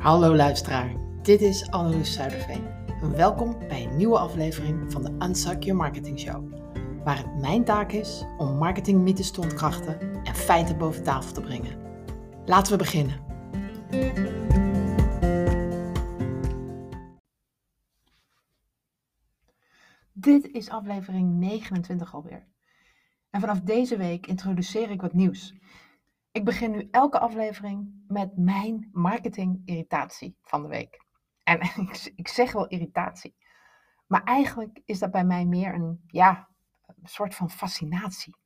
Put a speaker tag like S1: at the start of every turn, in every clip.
S1: Hallo luisteraar, dit is Anneloes Zuiderveen. Welkom bij een nieuwe aflevering van de Unsuck Your Marketing Show. Waar het mijn taak is om marketingmythes te ontkrachten en feiten boven tafel te brengen. Laten we beginnen. Dit is aflevering 29 alweer. En vanaf deze week introduceer ik wat nieuws. Ik begin nu elke aflevering met mijn marketing-irritatie van de week. En ik, zeg wel irritatie, maar eigenlijk is dat bij mij meer een, ja, een soort van fascinatie.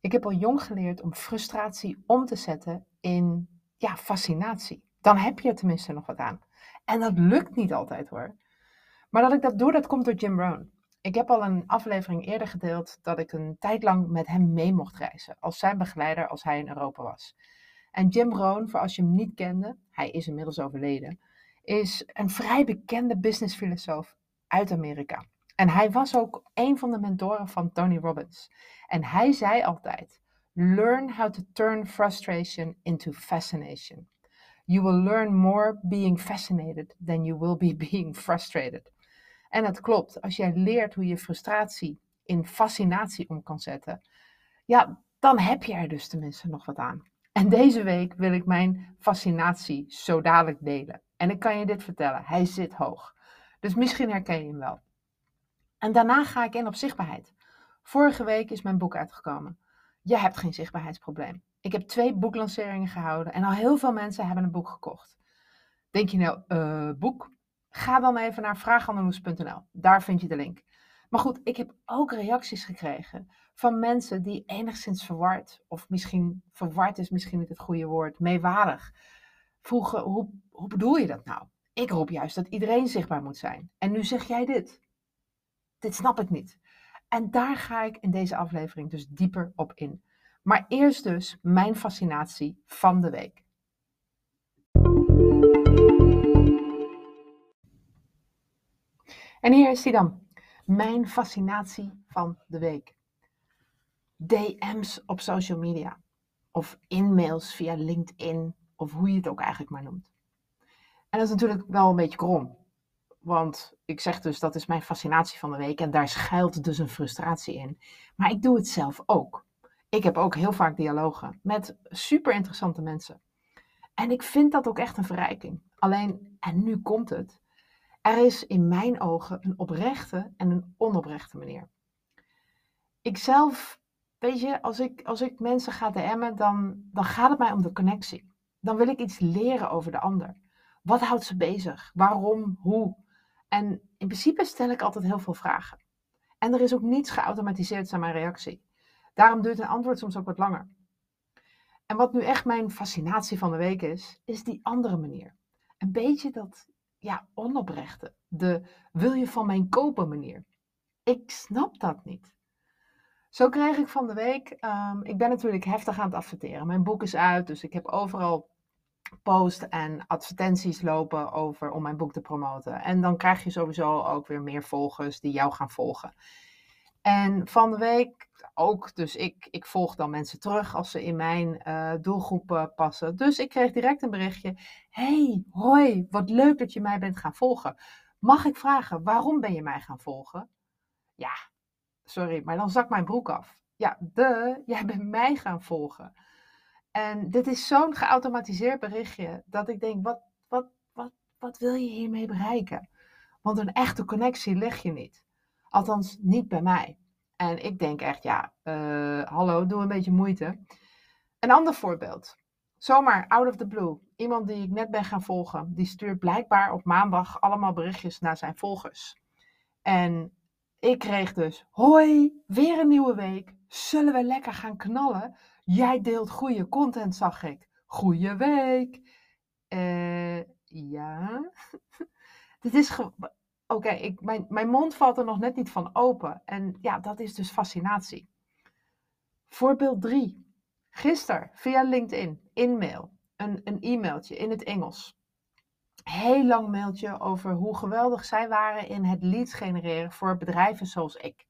S1: Ik heb al jong geleerd om frustratie om te zetten in ja, fascinatie. Dan heb je er tenminste nog wat aan. En dat lukt niet altijd hoor. Maar dat ik dat doe, dat komt door Jim Rohn. Ik heb al een aflevering eerder gedeeld dat ik een tijd lang met hem mee mocht reizen, als zijn begeleider als hij in Europa was. En Jim Rohn, voor als je hem niet kende, hij is inmiddels overleden, is een vrij bekende businessfilosoof uit Amerika. En hij was ook een van de mentoren van Tony Robbins. En hij zei altijd: Learn how to turn frustration into fascination. You will learn more being fascinated than you will be being frustrated. En het klopt, als jij leert hoe je frustratie in fascinatie om kan zetten, ja, dan heb je er dus tenminste nog wat aan. En deze week wil ik mijn fascinatie zo dadelijk delen. En ik kan je dit vertellen, hij zit hoog. Dus misschien herken je hem wel. En daarna ga ik in op zichtbaarheid. Vorige week is mijn boek uitgekomen. Je hebt geen zichtbaarheidsprobleem. Ik heb twee boeklanceringen gehouden en al heel veel mensen hebben een boek gekocht. Denk je nou, uh, boek? Ga dan even naar vraaghandeloes.nl. Daar vind je de link. Maar goed, ik heb ook reacties gekregen van mensen die enigszins verward, of misschien verward is misschien niet het goede woord, meewarig, vroegen: hoe, hoe bedoel je dat nou? Ik roep juist dat iedereen zichtbaar moet zijn. En nu zeg jij dit. Dit snap ik niet. En daar ga ik in deze aflevering dus dieper op in. Maar eerst dus mijn fascinatie van de week. En hier is die dan. Mijn fascinatie van de week. DM's op social media. Of inmails via LinkedIn. Of hoe je het ook eigenlijk maar noemt. En dat is natuurlijk wel een beetje krom. Want ik zeg dus dat is mijn fascinatie van de week. En daar schuilt dus een frustratie in. Maar ik doe het zelf ook. Ik heb ook heel vaak dialogen met super interessante mensen. En ik vind dat ook echt een verrijking. Alleen, en nu komt het. Er is in mijn ogen een oprechte en een onoprechte manier. Ikzelf, weet je, als ik, als ik mensen ga DM'en, dan, dan gaat het mij om de connectie. Dan wil ik iets leren over de ander. Wat houdt ze bezig? Waarom? Hoe? En in principe stel ik altijd heel veel vragen. En er is ook niets geautomatiseerd aan mijn reactie. Daarom duurt een antwoord soms ook wat langer. En wat nu echt mijn fascinatie van de week is, is die andere manier. Een beetje dat, ja, onoprechte. De wil je van mijn kopen manier. Ik snap dat niet. Zo kreeg ik van de week, um, ik ben natuurlijk heftig aan het adverteren. Mijn boek is uit, dus ik heb overal post en advertenties lopen over om mijn boek te promoten. En dan krijg je sowieso ook weer meer volgers die jou gaan volgen. En van de week ook, dus ik, ik volg dan mensen terug als ze in mijn uh, doelgroep passen. Dus ik kreeg direct een berichtje. Hey, hoi, wat leuk dat je mij bent gaan volgen. Mag ik vragen, waarom ben je mij gaan volgen? Ja, sorry, maar dan zak mijn broek af. Ja, de, jij bent mij gaan volgen. En dit is zo'n geautomatiseerd berichtje dat ik denk, wat, wat, wat, wat wil je hiermee bereiken? Want een echte connectie leg je niet. Althans, niet bij mij. En ik denk echt, ja, uh, hallo, doe een beetje moeite. Een ander voorbeeld. Zomaar, out of the blue. Iemand die ik net ben gaan volgen, die stuurt blijkbaar op maandag allemaal berichtjes naar zijn volgers. En ik kreeg dus, hoi, weer een nieuwe week. Zullen we lekker gaan knallen? Jij deelt goede content, zag ik. Goeie week. Uh, ja. Dit is oké, mijn, mijn mond valt er nog net niet van open. En ja, dat is dus fascinatie. Voorbeeld 3. Gisteren via LinkedIn, in-mail, een, een e-mailtje in het Engels. Heel lang mailtje over hoe geweldig zij waren in het leads genereren voor bedrijven zoals ik.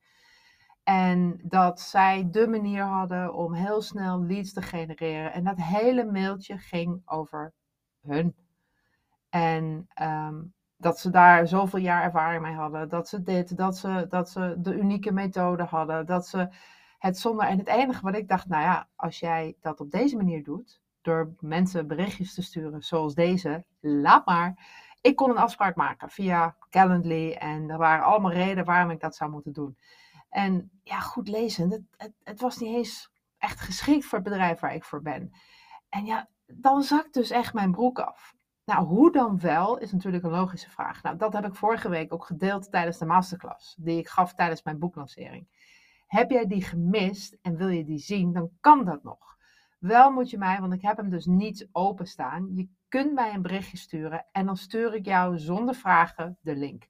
S1: En dat zij de manier hadden om heel snel leads te genereren. En dat hele mailtje ging over hun. En ehm, dat ze daar zoveel jaar ervaring mee hadden. Dat ze dit, dat ze, dat ze de unieke methode hadden. Dat ze het zonder. En het enige wat ik dacht, nou ja, als jij dat op deze manier doet, door mensen berichtjes te sturen zoals deze, laat maar. Ik kon een afspraak maken via Calendly en er waren allemaal redenen waarom ik dat zou moeten doen. En ja, goed lezen, het, het, het was niet eens echt geschikt voor het bedrijf waar ik voor ben. En ja, dan zakt dus echt mijn broek af. Nou, hoe dan wel is natuurlijk een logische vraag. Nou, dat heb ik vorige week ook gedeeld tijdens de masterclass die ik gaf tijdens mijn boeklancering. Heb jij die gemist en wil je die zien, dan kan dat nog. Wel moet je mij, want ik heb hem dus niet openstaan. Je kunt mij een berichtje sturen en dan stuur ik jou zonder vragen de link.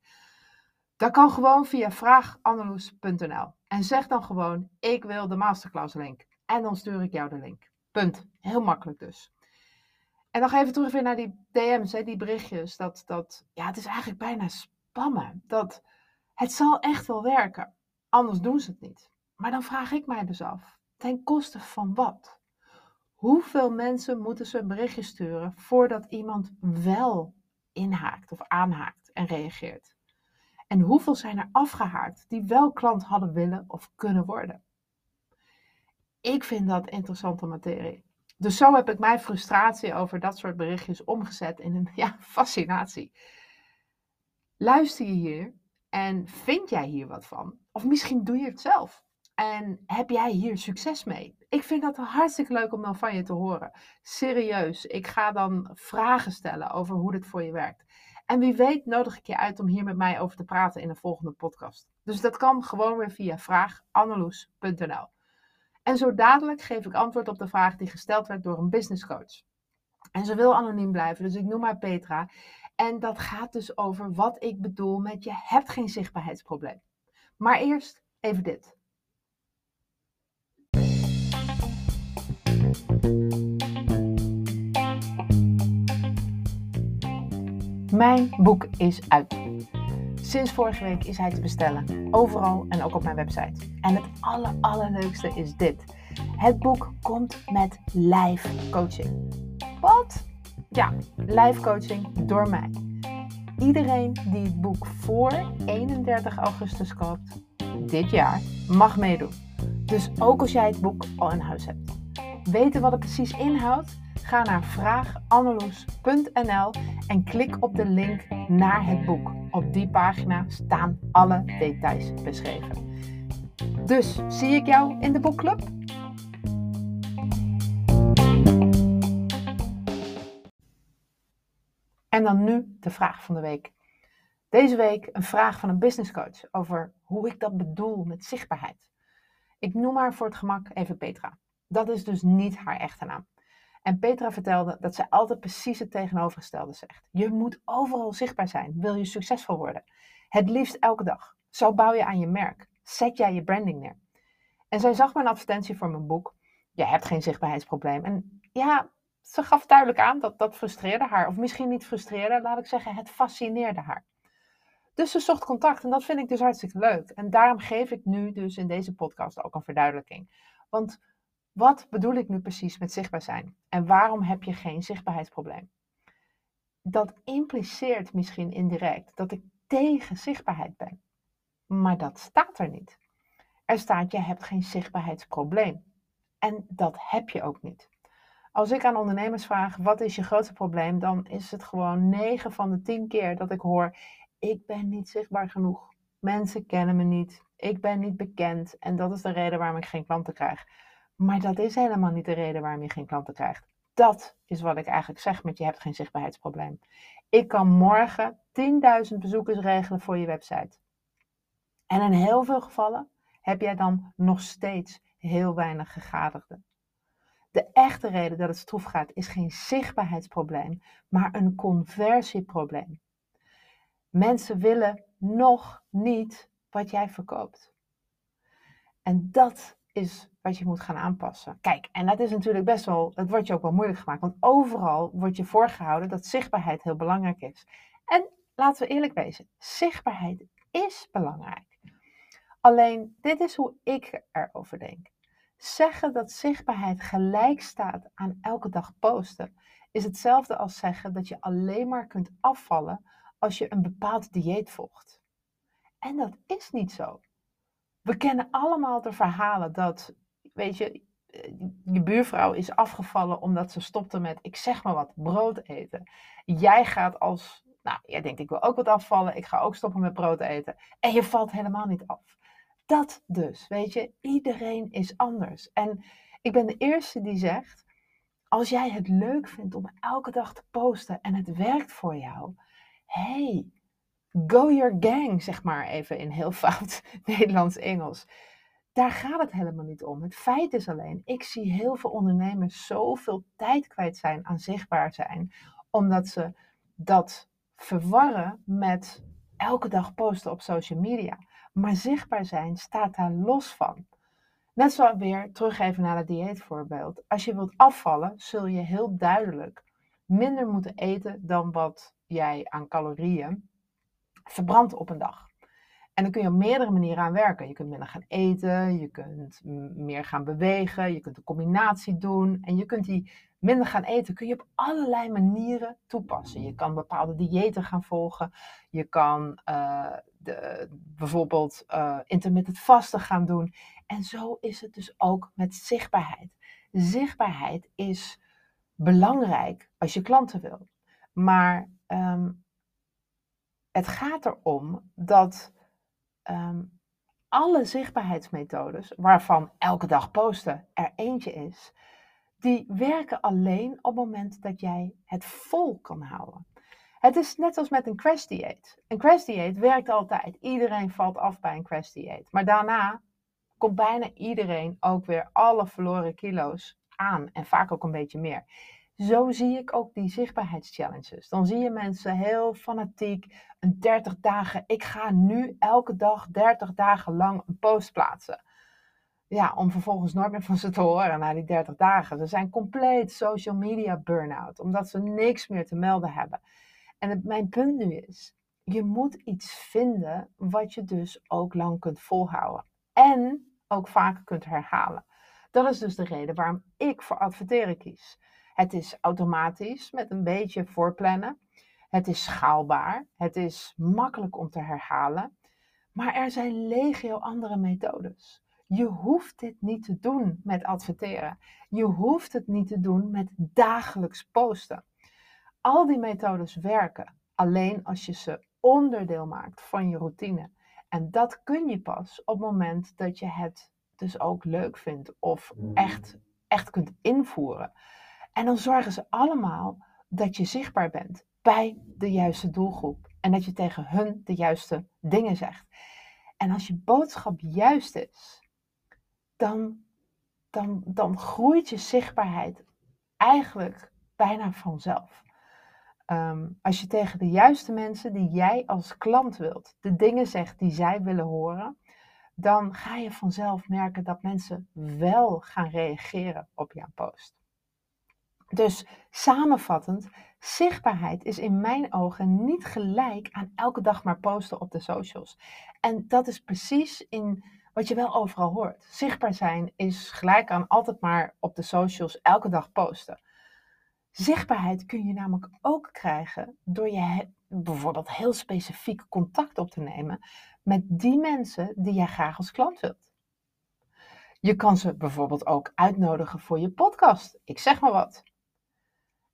S1: Dat kan gewoon via vraagandeloes.nl. En zeg dan gewoon: Ik wil de masterclass link. En dan stuur ik jou de link. Punt. Heel makkelijk dus. En ga even terug weer naar die DM's, hè, die berichtjes. Dat, dat, ja, het is eigenlijk bijna spammen. Dat, het zal echt wel werken. Anders doen ze het niet. Maar dan vraag ik mij dus af: ten koste van wat? Hoeveel mensen moeten ze een berichtje sturen voordat iemand wel inhaakt of aanhaakt en reageert? En hoeveel zijn er afgehaakt die wel klant hadden willen of kunnen worden? Ik vind dat interessante materie. Dus zo heb ik mijn frustratie over dat soort berichtjes omgezet in een ja, fascinatie. Luister je hier en vind jij hier wat van? Of misschien doe je het zelf. En heb jij hier succes mee? Ik vind dat hartstikke leuk om dan van je te horen. Serieus, ik ga dan vragen stellen over hoe dit voor je werkt. En wie weet nodig ik je uit om hier met mij over te praten in een volgende podcast. Dus dat kan gewoon weer via vraaganneloes.nl. En zo dadelijk geef ik antwoord op de vraag die gesteld werd door een business coach. En ze wil anoniem blijven, dus ik noem haar Petra. En dat gaat dus over wat ik bedoel met je hebt geen zichtbaarheidsprobleem. Maar eerst even dit. Mijn boek is uit. Sinds vorige week is hij te bestellen. Overal en ook op mijn website. En het aller, allerleukste is dit. Het boek komt met live coaching. Wat? Ja, live coaching door mij. Iedereen die het boek voor 31 augustus koopt, dit jaar, mag meedoen. Dus ook als jij het boek al in huis hebt. Weten wat het precies inhoudt? Ga naar vraaganneloes.nl en klik op de link naar het boek. Op die pagina staan alle details beschreven. Dus zie ik jou in de boekclub? En dan nu de vraag van de week. Deze week een vraag van een business coach over hoe ik dat bedoel met zichtbaarheid. Ik noem haar voor het gemak even Petra. Dat is dus niet haar echte naam. En Petra vertelde dat zij altijd precies het tegenovergestelde zegt. Je moet overal zichtbaar zijn, wil je succesvol worden. Het liefst elke dag. Zo bouw je aan je merk. Zet jij je branding neer. En zij zag mijn advertentie voor mijn boek. Je hebt geen zichtbaarheidsprobleem. En ja, ze gaf duidelijk aan dat dat frustreerde haar. Of misschien niet frustreerde, laat ik zeggen, het fascineerde haar. Dus ze zocht contact en dat vind ik dus hartstikke leuk. En daarom geef ik nu dus in deze podcast ook een verduidelijking. Want wat bedoel ik nu precies met zichtbaar zijn? En waarom heb je geen zichtbaarheidsprobleem? Dat impliceert misschien indirect dat ik tegen zichtbaarheid ben. Maar dat staat er niet. Er staat je hebt geen zichtbaarheidsprobleem. En dat heb je ook niet. Als ik aan ondernemers vraag wat is je grootste probleem, dan is het gewoon 9 van de 10 keer dat ik hoor ik ben niet zichtbaar genoeg. Mensen kennen me niet. Ik ben niet bekend en dat is de reden waarom ik geen klanten krijg. Maar dat is helemaal niet de reden waarom je geen klanten krijgt. Dat is wat ik eigenlijk zeg met je hebt geen zichtbaarheidsprobleem. Ik kan morgen 10.000 bezoekers regelen voor je website. En in heel veel gevallen heb jij dan nog steeds heel weinig gegadigden. De echte reden dat het stroef gaat is geen zichtbaarheidsprobleem, maar een conversieprobleem. Mensen willen nog niet wat jij verkoopt. En dat is wat je moet gaan aanpassen. Kijk, en dat is natuurlijk best wel, het wordt je ook wel moeilijk gemaakt, want overal wordt je voorgehouden dat zichtbaarheid heel belangrijk is. En laten we eerlijk wezen, zichtbaarheid is belangrijk. Alleen, dit is hoe ik erover denk. Zeggen dat zichtbaarheid gelijk staat aan elke dag posten, is hetzelfde als zeggen dat je alleen maar kunt afvallen als je een bepaald dieet volgt. En dat is niet zo. We kennen allemaal de verhalen dat, weet je, je buurvrouw is afgevallen omdat ze stopte met, ik zeg maar wat, brood eten. Jij gaat als, nou, jij denkt ik wil ook wat afvallen, ik ga ook stoppen met brood eten. En je valt helemaal niet af. Dat dus, weet je, iedereen is anders. En ik ben de eerste die zegt, als jij het leuk vindt om elke dag te posten en het werkt voor jou, hey, go your gang, zeg maar even in heel fout Nederlands-Engels. Daar gaat het helemaal niet om. Het feit is alleen, ik zie heel veel ondernemers zoveel tijd kwijt zijn aan zichtbaar zijn, omdat ze dat verwarren met elke dag posten op social media. Maar zichtbaar zijn staat daar los van. Net zo weer teruggeven naar het dieetvoorbeeld. Als je wilt afvallen, zul je heel duidelijk minder moeten eten dan wat jij aan calorieën verbrandt op een dag. En dan kun je op meerdere manieren aan werken. Je kunt minder gaan eten, je kunt meer gaan bewegen, je kunt een combinatie doen. En je kunt die minder gaan eten, kun je op allerlei manieren toepassen. Je kan bepaalde diëten gaan volgen. Je kan uh, de, bijvoorbeeld uh, intermittent vasten gaan doen. En zo is het dus ook met zichtbaarheid. Zichtbaarheid is belangrijk als je klanten wil. Maar um, het gaat erom dat um, alle zichtbaarheidsmethodes, waarvan elke dag posten er eentje is, die werken alleen op het moment dat jij het vol kan houden. Het is net als met een crash dieet. Een crash dieet werkt altijd. Iedereen valt af bij een crash dieet. Maar daarna komt bijna iedereen ook weer alle verloren kilo's aan. En vaak ook een beetje meer. Zo zie ik ook die zichtbaarheidschallenges. Dan zie je mensen heel fanatiek een 30 dagen. Ik ga nu elke dag 30 dagen lang een post plaatsen. Ja, om vervolgens nooit meer van ze te horen na die 30 dagen. Ze zijn compleet social media burn-out, omdat ze niks meer te melden hebben. En mijn punt nu is, je moet iets vinden wat je dus ook lang kunt volhouden. En ook vaker kunt herhalen. Dat is dus de reden waarom ik voor adverteren kies. Het is automatisch met een beetje voorplannen. Het is schaalbaar. Het is makkelijk om te herhalen. Maar er zijn legio andere methodes. Je hoeft dit niet te doen met adverteren. Je hoeft het niet te doen met dagelijks posten. Al die methodes werken alleen als je ze onderdeel maakt van je routine. En dat kun je pas op het moment dat je het dus ook leuk vindt of echt, echt kunt invoeren. En dan zorgen ze allemaal dat je zichtbaar bent bij de juiste doelgroep. En dat je tegen hun de juiste dingen zegt. En als je boodschap juist is, dan, dan, dan groeit je zichtbaarheid eigenlijk bijna vanzelf. Ehm, als je tegen de juiste mensen die jij als klant wilt, de dingen zegt die zij willen horen, dan ga je vanzelf merken dat mensen wel gaan reageren op jouw post. Dus samenvattend, zichtbaarheid is in mijn ogen niet gelijk aan elke dag maar posten op de socials. En dat is precies in wat je wel overal hoort. Zichtbaar zijn is gelijk aan altijd maar op de socials elke dag posten. Zichtbaarheid kun je namelijk ook krijgen door je bijvoorbeeld heel specifiek contact op te nemen met die mensen die jij graag als klant wilt. Je kan ze bijvoorbeeld ook uitnodigen voor je podcast. Ik zeg maar wat.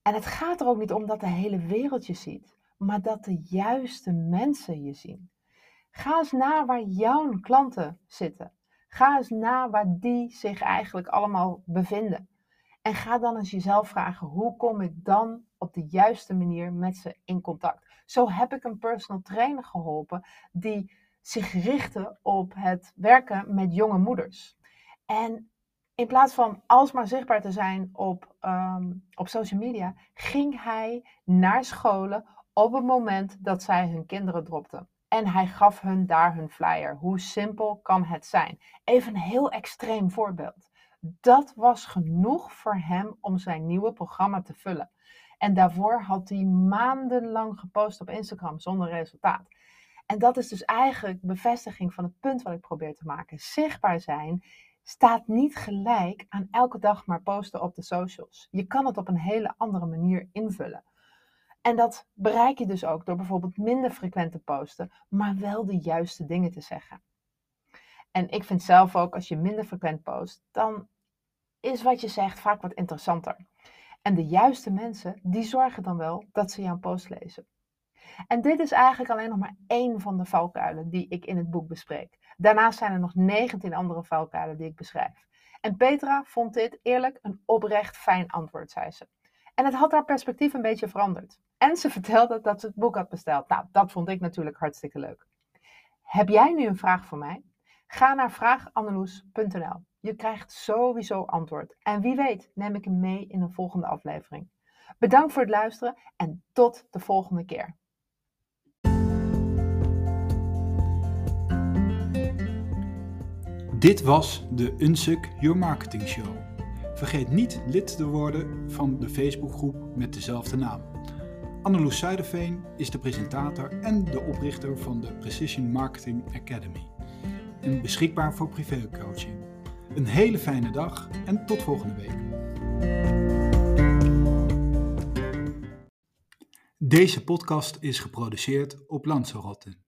S1: En het gaat er ook niet om dat de hele wereld je ziet, maar dat de juiste mensen je zien. Ga eens na waar jouw klanten zitten. Ga eens na waar die zich eigenlijk allemaal bevinden. En ga dan eens jezelf vragen: hoe kom ik dan op de juiste manier met ze in contact? Zo heb ik een personal trainer geholpen die zich richtte op het werken met jonge moeders. En in plaats van alsmaar zichtbaar te zijn op, ehm, op social media, ging hij naar scholen op het moment dat zij hun kinderen dropten. En hij gaf hun daar hun flyer. Hoe simpel kan het zijn? Even een heel extreem voorbeeld. Dat was genoeg voor hem om zijn nieuwe programma te vullen. En daarvoor had hij maandenlang gepost op Instagram zonder resultaat. En dat is dus eigenlijk bevestiging van het punt wat ik probeer te maken. Zichtbaar zijn staat niet gelijk aan elke dag maar posten op de socials. Je kan het op een hele andere manier invullen. En dat bereik je dus ook door bijvoorbeeld minder frequent te posten, maar wel de juiste dingen te zeggen. En ik vind zelf ook, als je minder frequent post, dan is wat je zegt vaak wat interessanter. En de juiste mensen, die zorgen dan wel dat ze jouw post lezen. En dit is eigenlijk alleen nog maar één van de valkuilen die ik in het boek bespreek. Daarnaast zijn er nog 19 andere valkuilen die ik beschrijf. En Petra vond dit eerlijk een oprecht fijn antwoord, zei ze. En het had haar perspectief een beetje veranderd. En ze vertelde dat ze het boek had besteld. Nou, dat vond ik natuurlijk hartstikke leuk. Heb jij nu een vraag voor mij? Ga naar vraaganneloes.nl. Je krijgt sowieso antwoord. En wie weet neem ik hem mee in een volgende aflevering. Bedankt voor het luisteren en tot de volgende keer.
S2: Dit was de Unsuk Your Marketing Show. Vergeet niet lid te worden van de Facebookgroep met dezelfde naam. Anneloes Zuiderveen is de presentator en de oprichter van de Precision Marketing Academy. En beschikbaar voor privécoaching. Een hele fijne dag en tot volgende week. Deze podcast is geproduceerd op Lanzarote.